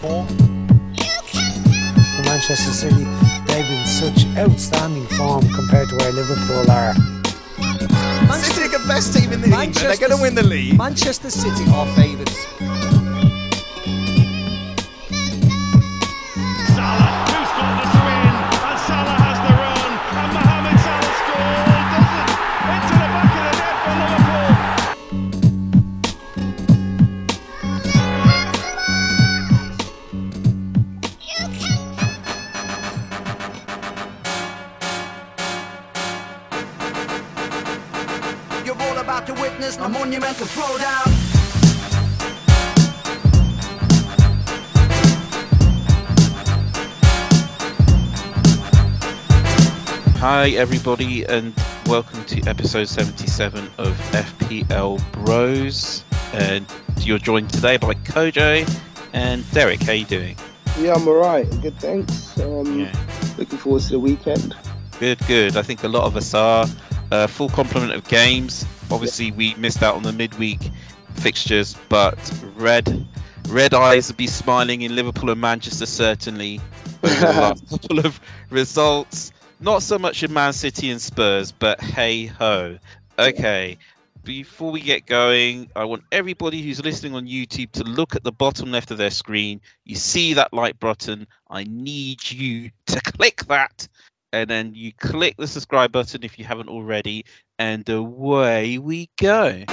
four. For Manchester City, they've been such outstanding form compared to where Liverpool are. Manchester, City are the best team in the league. They're going to win the league. Manchester City are favourites. Hi, everybody, and welcome to episode 77 of FPL Bros. And you're joined today by Kojo and Derek. How you doing? Yeah, I'm alright. Good, thanks. Um, Yeah. Looking forward to the weekend. Good, good. I think a lot of us are. Uh, full complement of games. Obviously, we missed out on the midweek fixtures, but red red eyes will be smiling in Liverpool and Manchester certainly over the last couple of results. Not so much in Man City and Spurs, but hey ho. Okay. Before we get going, I want everybody who's listening on YouTube to look at the bottom left of their screen. You see that like button. I need you to click that and then you click the subscribe button if you haven't already, and away we go.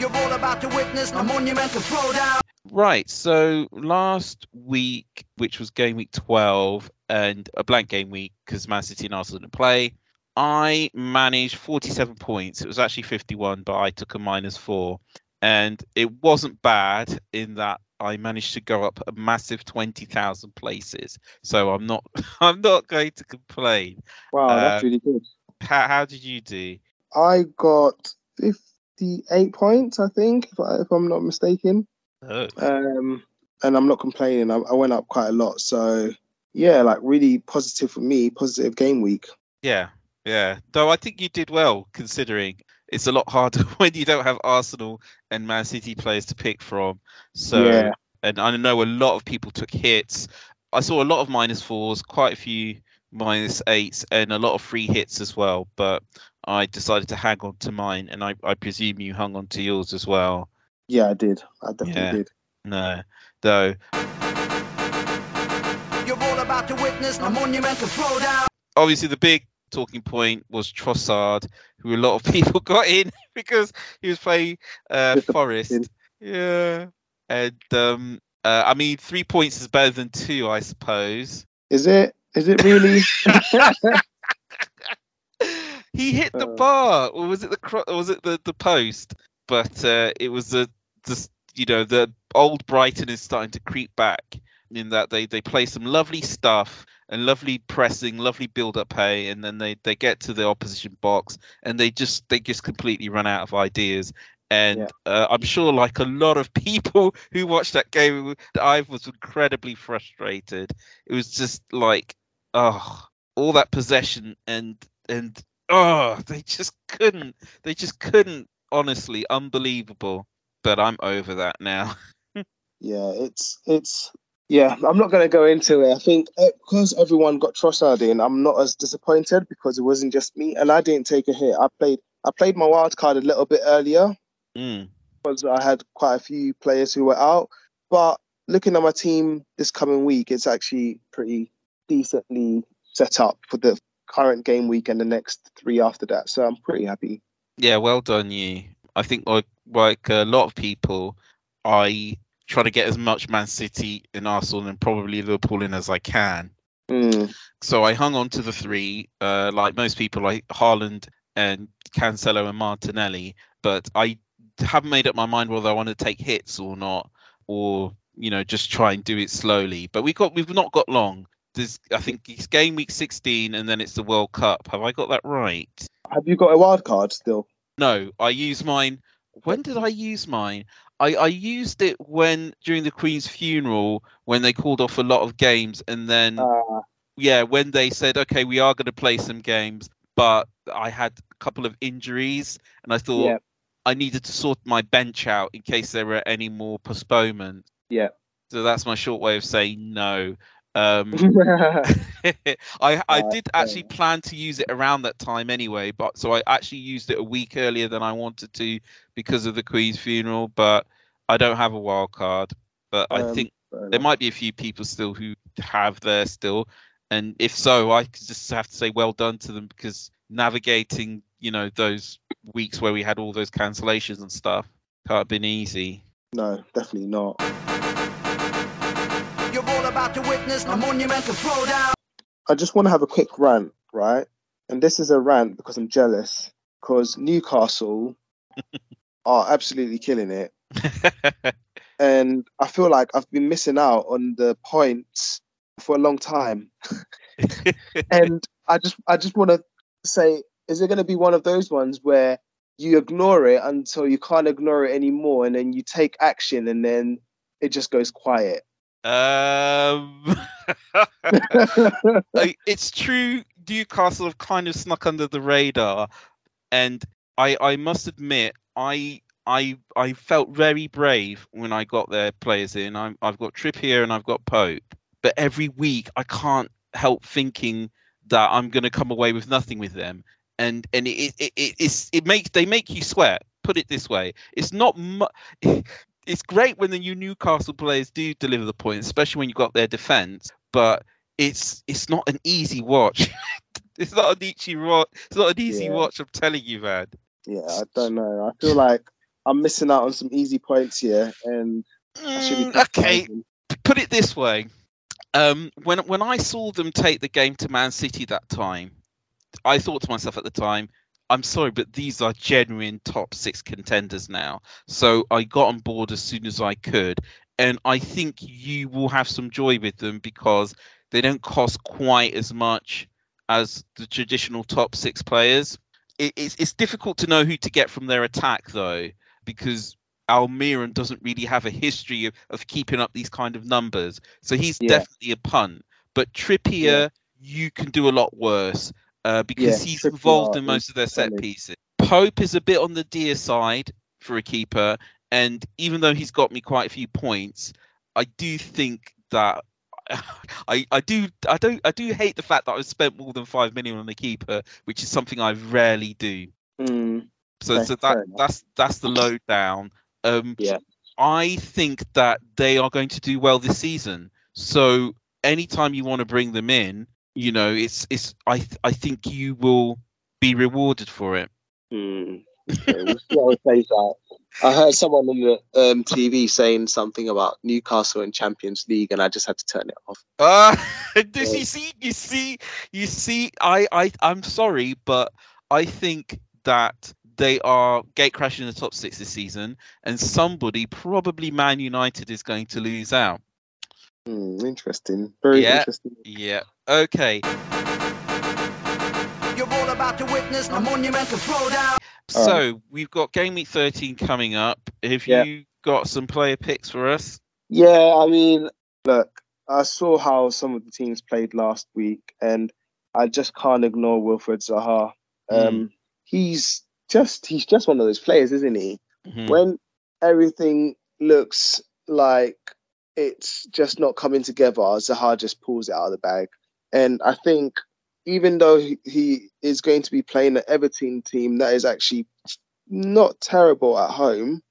You're all about to witness a monumental throwdown. Right, so last week, which was game week 12 and a blank game week because Man City and Arsenal didn't play, I managed 47 points. It was actually 51, but I took a minus four. And it wasn't bad in that I managed to go up a massive 20,000 places. So I'm not I'm not going to complain. Wow, that's Uh, really good. How, how did you do? I got 58 points, I think, if, I, if I'm not mistaken. Oh, Um, and I'm not complaining. I, I went up quite a lot. So, yeah, like really positive for me, positive game week. yeah, yeah. Though I think you did well considering it's a lot harder when you don't have Arsenal and Man City players to pick from. So, Yeah. and I know a lot of people took hits. I saw a lot of minus fours, quite a few minus eights, and a lot of free hits as well. But I decided to hang on to mine, and I, I presume you hung on to yours as well. Yeah, I did. I definitely Yeah. did. No, though You're all about to witness a monumental throwdown. obviously the big talking point was Trossard, who a lot of people got in because he was playing uh, Forest. Yeah, and um, uh, I mean, three points is better than two, I suppose. Is it? Is it really? he hit the Uh. bar, or was it the cro- or was it the the post? But uh, it was the the you know the old Brighton is starting to creep back in that they they play some lovely stuff and lovely pressing, lovely build up play, and then they they get to the opposition box and they just they just completely run out of ideas. And Yeah. uh, I'm sure, like a lot of people who watched that game, I was incredibly frustrated. It was just like, oh, all that possession and and oh, they just couldn't. They just couldn't. Honestly, unbelievable. But I'm over that now. yeah, it's it's yeah. I'm not going to go into it. I think because everyone got Trossard in, I'm not as disappointed because it wasn't just me, and I didn't take a hit. I played I played my wild card a little bit earlier Mm. because I had quite a few players who were out. But looking at my team this coming week, it's actually pretty decently set up for the current game week and the next three after that. So I'm pretty happy. Yeah, well done you. I think like like a lot of people, I try to get as much Man City and Arsenal and probably Liverpool in as I can. Mm, So I hung on to the three, uh, like most people, like Haaland and Cancelo and Martinelli. But I haven't made up my mind whether I want to take hits or not, or you know just try and do it slowly. But we got we've not got long. There's I think it's game week 16 and then it's the World Cup. Have I got that right? have you got a wild card still? No, I use mine. When did I use mine? I, I used it when during the Queen's funeral when they called off a lot of games and then Uh, yeah, when they said, okay, we are going to play some games, but I had a couple of injuries, and I thought Yeah. I needed to sort my bench out in case there were any more postponements. Yeah. So that's my short way of saying no. Um, I I did actually plan to use it around that time anyway, but so I actually used it a week earlier than I wanted to because of the Queen's funeral. But I don't have a wild card. But I Um, think there might be a few people still who have there still, and if so, I just have to say well done to them because navigating you know those weeks where we had all those cancellations and stuff can't have been easy. No, definitely not. You're all about to witness a monumental throwdown. I just want to have a quick rant, right? And this is a rant because I'm jealous because Newcastle are absolutely killing it. And I feel like I've been missing out on the points for a long time. and I just I just want to say, is it going to be one of those ones where you ignore it until you can't ignore it anymore, and then you take action, and then it just goes quiet? Um, it's true. Newcastle have kind of snuck under the radar, and I I must admit I I I felt very brave when I got their players in. I'm, I've got Trippier and I've got Pope, but every week I can't help thinking that I'm going to come away with nothing with them, and and it it, it it makes they make you sweat. Put it this way, it's not mu- It's great when the new Newcastle players do deliver the points, especially when you've got their defence. But it's it's not an easy watch. it's not an easy watch. It's not an easy Yeah. watch. I'm telling you, man. Yeah, I don't know. I feel like I'm missing out on some easy points here, and I should be Mm, okay, put it this way. Um, when when I saw them take the game to Man City that time, I thought to myself at the time, I'm sorry, but these are genuine top six contenders now. So I got on board as soon as I could, and I think you will have some joy with them because they don't cost quite as much as the traditional top six players. It, it's it's difficult to know who to get from their attack though, because Almiron doesn't really have a history of, of keeping up these kind of numbers. So he's Yeah. definitely a punt. But Trippier, Yeah. you can do a lot worse uh, because Yeah, he's involved in most of their set solid. pieces. Pope is a bit on the dear side for a keeper, and even though he's got me quite a few points, I do think that I, I do I don't I do hate the fact that I've spent more than five million on the keeper, which is something I rarely do. Mm, So Okay, so that that's that's the lowdown. Um, Yeah. I think that they are going to do well this season. So anytime you want to bring them in, you know, it's it's I th- I think you will be rewarded for it. mm. Okay, we'll see how it plays out. I heard someone on the um, TV saying something about Newcastle in Champions League, and I just had to turn it off. Uh, you see, you see, you see. I, I, I'm sorry, but I think that they are gate crashing the top six this season, and somebody, probably Man United, is going to lose out. Hmm, interesting. Very Yeah. interesting. Yeah. Okay. You're all about to witness a monumental throwdown. All So we've got game week 13 coming up. Have Yeah. you got some player picks for us? Yeah, I mean, look, I saw how some of the teams played last week, and I just can't ignore Wilfred Zaha. Um, He's just he's just one of those players, isn't he? Mhm. When everything looks like it's just not coming together, Zaha just pulls it out of the bag. And I think even though he, he is going to be playing an Everton team that is actually not terrible at home,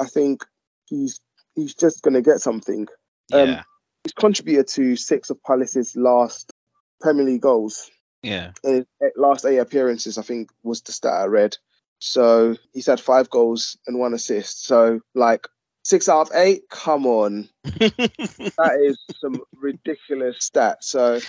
I think he's he's just going to get something. Um, yeah. He's contributed to six of Palace's last Premier League goals. Yeah. In his last eight appearances, I think was the stat I read. So he's had five goals and one assist. So like six out of eight, come on, that is some ridiculous stat. So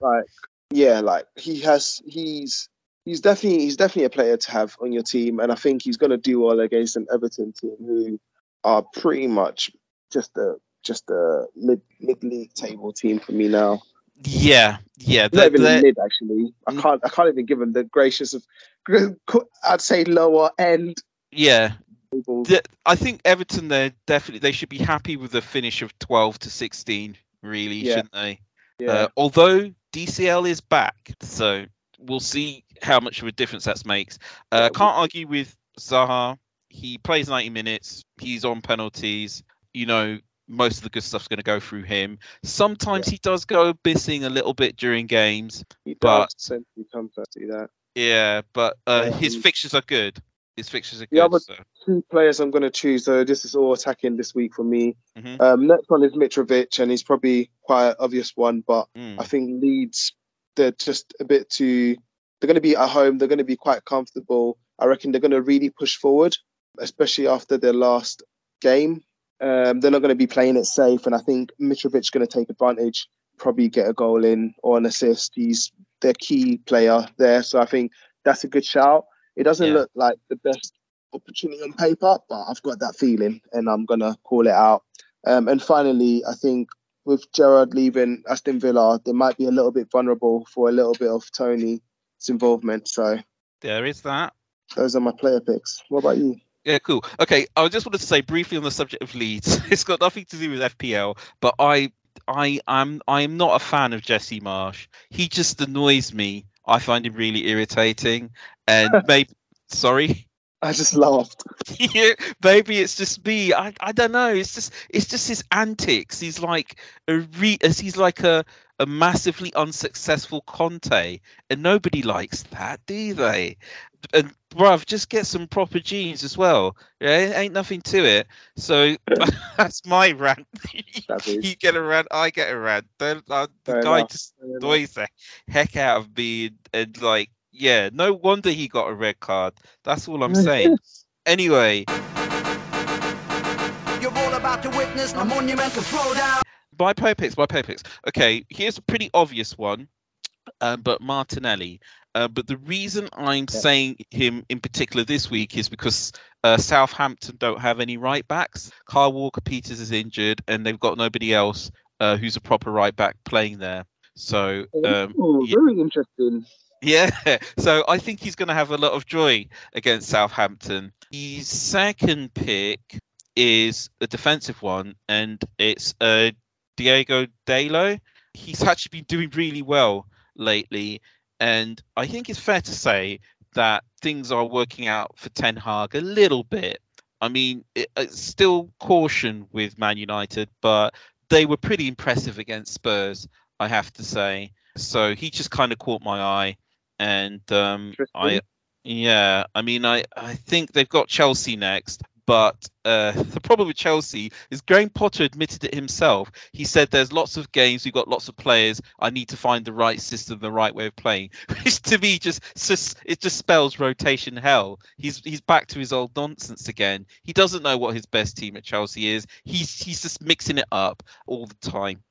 like yeah, like he has he's he's definitely he's definitely a player to have on your team, and I think he's going to do well against an Everton team who are pretty much just a just a mid mid league table team for me now. yeah. Yeah. They're- even they're- mid actually. I Mm. can't I can't even give them the gracious of I'd say lower end yeah. The- I think Everton, they're definitely they should be happy with the finish of 12 to 16. Really, Yeah. shouldn't they? Yeah. Uh, although DCL is back, so we'll see how much of a difference that makes. Uh, can't argue with Zaha. He plays 90 minutes. He's on penalties. You know, most of the good stuff's going to go through him. Sometimes he does go missing a little bit during games. He But- does tend to come to do that. Yeah, but uh, his Um, fixtures are good. His fixtures are The good. other- so. Two players I'm going to choose. So this is all attacking this week for me. Mhm. Um, next one is Mitrovic, and he's probably quite an obvious one, but Mm. I think Leeds they're just a bit too. They're going to be at home. They're going to be quite comfortable. I reckon they're going to really push forward, especially after their last game. Um, they're not going to be playing it safe, and I think Mitrovic's going to take advantage, probably get a goal in or an assist. He's their key player there, so I think that's a good shout. It doesn't Yeah. look like the best opportunity on paper, but I've got that feeling, and I'm gonna call it out. Um, and finally, I think with Gerrard leaving Aston Villa, they might be a little bit vulnerable for a little bit of Toney's involvement. So There is that. those are my player picks. What about you? Yeah, cool. Okay, I just wanted to say briefly on the subject of Leeds. It's got nothing to do with FPL, but I, I, am, I am not a fan of Jesse Marsch. He just annoys me. I find him really irritating, and maybe, sorry, I just laughed. yeah, maybe it's just me. I, I don't know. It's just, it's just his antics. He's like a re, as he's like a, a massively unsuccessful Conte, and nobody likes that, do they? And bruv, just get some proper jeans as well. Yeah, it ain't nothing to it. So that's my rant. You get a rant, I get a rant. Don't, uh, the guy enough. just annoys the heck out of me, and like, yeah, no wonder he got a red card. That's all I'm saying. anyway, You're all about to witness a monumental throwdown. my player picks, my player picks. Okay, here's a pretty obvious one, um, but Martinelli. Uh, but the reason I'm saying him in particular this week is because uh, Southampton don't have any right backs. Kyle Walker Peters is injured, and they've got nobody else uh, who's a proper right back playing there. So um, Ooh, yeah. very interesting. Yeah, so I think he's going to have a lot of joy against Southampton. His second pick is a defensive one, and it's uh, Diogo Dalot. He's actually been doing really well lately, and I think it's fair to say that things are working out for Ten Hag a little bit. I mean, it, it's still caution with Man United, but they were pretty impressive against Spurs, I have to say. So he just kind of caught my eye, and um, I, yeah, I mean, I I think they've got Chelsea next, but uh, the problem with Chelsea is Graham Potter admitted it himself. He said there's lots of games, we've got lots of players. I need to find the right system, the right way of playing, which to me just just it just spells rotation hell. He's he's back to his old nonsense again. He doesn't know what his best team at Chelsea is. He's he's just mixing it up all the time.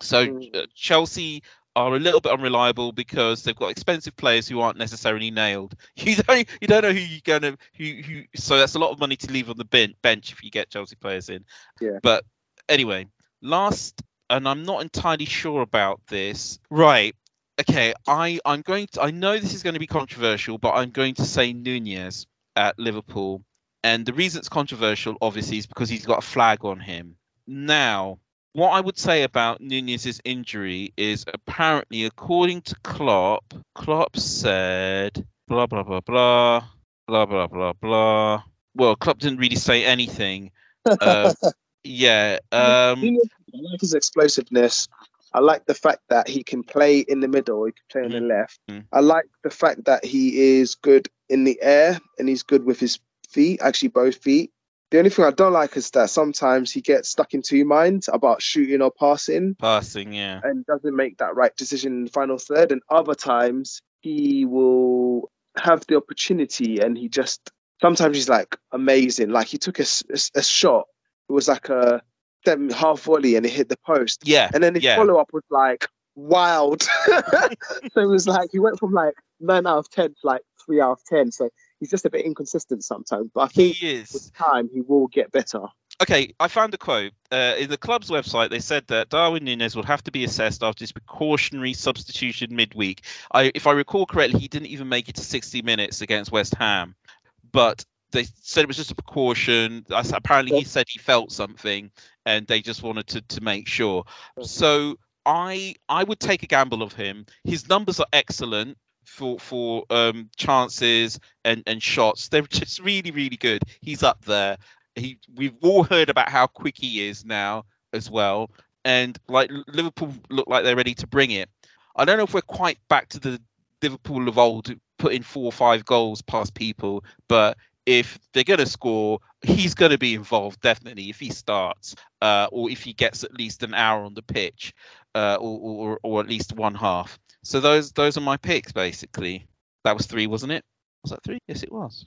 So Mm. uh, Chelsea are a little bit unreliable because they've got expensive players who aren't necessarily nailed. You don't you don't know who you're gonna who who. So that's a lot of money to leave on the ben- bench if you get Chelsea players in. Yeah. But anyway, last, and I'm not entirely sure about this. Right. Okay. I I'm going to. I know this is going to be controversial, but I'm going to say Nunez at Liverpool. And the reason it's controversial, obviously, is because he's got a flag on him. Now, what I would say about Nunez's injury is apparently, according to Klopp, Klopp said blah blah blah blah blah blah blah blah. Well, Klopp didn't really say anything. Uh, yeah. Um, I like his explosiveness. I like the fact that he can play in the middle. He can play on the left. Mhm. I like the fact that he is good in the air and he's good with his feet, actually both feet. The only thing I don't like is that sometimes he gets stuck in two minds about shooting or passing passing. Yeah. and doesn't make that right decision in the final third. And other times he will have the opportunity and he just sometimes he's like amazing. Like he took a a shot. It was like a half volley and it hit the post. Yeah. And then his yeah. follow up was like wild. so it was like he went from like nine out of ten to like three out of ten. So he's just a bit inconsistent sometimes. But I think He is. with time he will get better. Okay, I found a quote. Uh, in the club's website, they said that Darwin Nunez would have to be assessed after his precautionary substitution midweek. I, if I recall correctly, he didn't even make it to 60 minutes against West Ham. But they said it was just a precaution. Apparently, he said he felt something, and they just wanted to, to make sure. So I I would take a gamble of him. His numbers are excellent for for um, chances and and shots. They're just really really good. He's up there he we've all heard about how quick he is now as well, and like Liverpool look like they're ready to bring it. I don't know if we're quite back to the Liverpool of old, putting four or five goals past people, but if they're going to score, he's going to be involved definitely if he starts, uh, or if he gets at least an hour on the pitch, uh, or, or, or at least one half. So those those are my picks basically. That was three, wasn't it? Was that three? Yes, it was.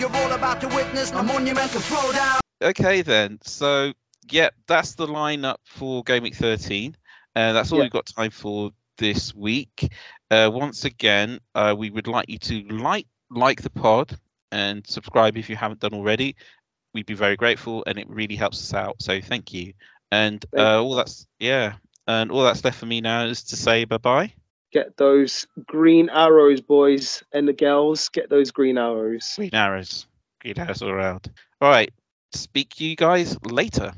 You're all about to witness a monumental throwdown. Okay then. So yeah, that's the lineup for game week 13. Uh, that's all Yeah. we've got time for this week. Uh, once again, uh, we would like you to like like the pod and subscribe if you haven't done already. We'd be very grateful, and it really helps us out. So thank you. And uh, all that's yeah, and all that's left for me now is to say bye bye. Get those green arrows, boys and the girls. Get those green arrows. Green arrows, green arrows all around. All right, speak to you guys later.